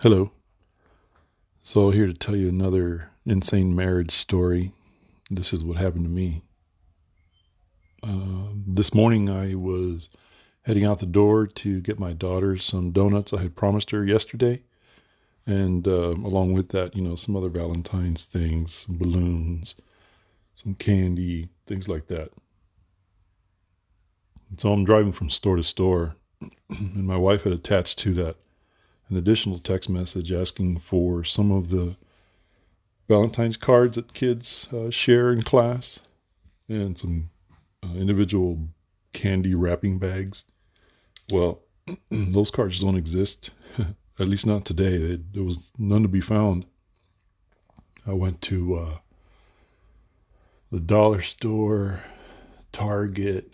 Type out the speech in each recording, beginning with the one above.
Hello. So, here to tell you another insane marriage story. This is what happened to me. Uh, this morning, I was heading out the door to get my daughter some donuts I had promised her yesterday. And uh, along with that, you know, some other Valentine's things, some balloons, some candy, things like that. And so I'm driving from store to store, and my wife had attached to that an additional text message asking for some of the Valentine's cards that kids uh, share in class and some uh, individual candy wrapping bags. Well, those cards don't exist, at least not today. They, there was none to be found. I went to uh, the dollar store, Target,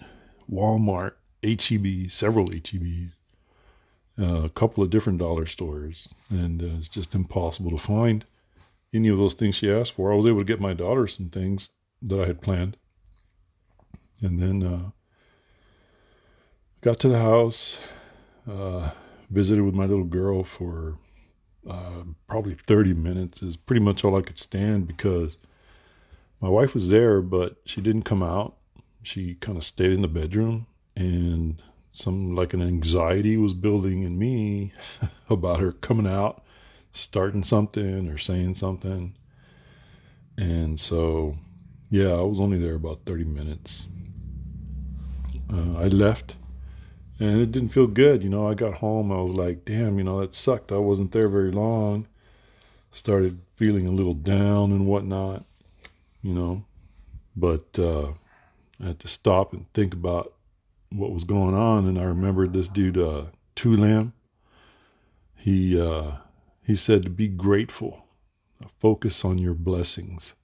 Walmart, HEB, several HEBs, a couple of different dollar stores, and uh, it's just impossible to find any of those things she asked for. I was able to get my daughter some things that I had planned, and then uh, got to the house, uh, visited with my little girl for uh, probably 30 minutes. Is pretty much all I could stand because my wife was there, but she didn't come out. She kind of stayed in the bedroom and some like an anxiety was building in me about her coming out, starting something or saying something. And so, yeah, I was only there about 30 minutes. Uh, I left and it didn't feel good. You know, I got home, I was like, damn, you know, that sucked. I wasn't there very long. Started feeling a little down and whatnot, you know, but uh, I had to stop and think about what was going on, and I remembered this dude, uh, Tulam. He uh, he said to be grateful, focus on your blessings.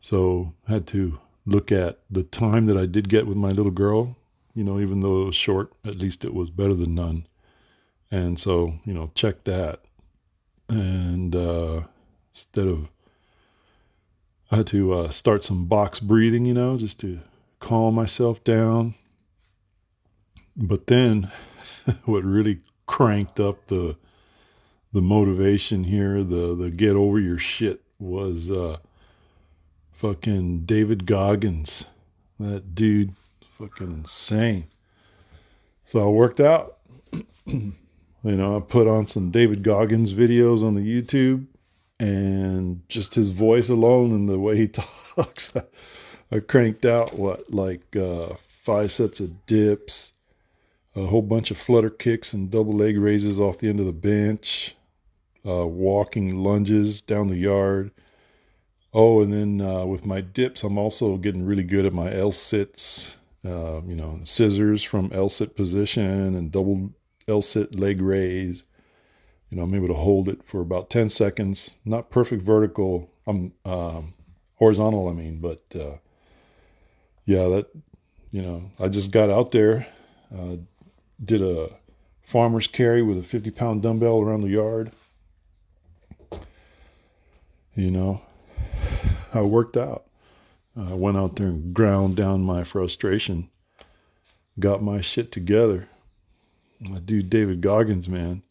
So I had to look at the time that I did get with my little girl. You know, even though it was short, at least it was better than none. And so, you know, check that. And uh, instead of, I had to uh, start some box breathing, you know, just to calm myself down but then what really cranked up the the motivation here, the the get over your shit was uh fucking David Goggins. That dude fucking insane. So I worked out. you know, I put on some David Goggins videos on the YouTube and just his voice alone and the way he talks, I cranked out what like uh, five sets of dips, a whole bunch of flutter kicks and double leg raises off the end of the bench, uh, walking lunges down the yard. Oh, and then uh, with my dips, I'm also getting really good at my L sits, uh, you know, scissors from L sit position and double L sit leg raise. You know, I'm able to hold it for about 10 seconds. Not perfect vertical, I'm um, horizontal, I mean, but uh, yeah, that, you know, I just got out there, uh, did a farmer's carry with a 50 pound dumbbell around the yard. You know, I worked out. I went out there and ground down my frustration, got my shit together. My dude David Goggins, man.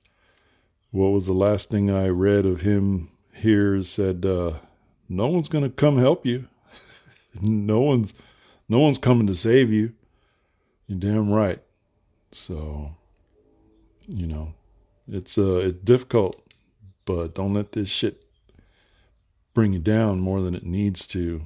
What was the last thing I read of him here said, uh, no one's gonna come help you. no one's no one's coming to save you. You're damn right. So, you know, it's uh it's difficult, but don't let this shit bring you down more than it needs to.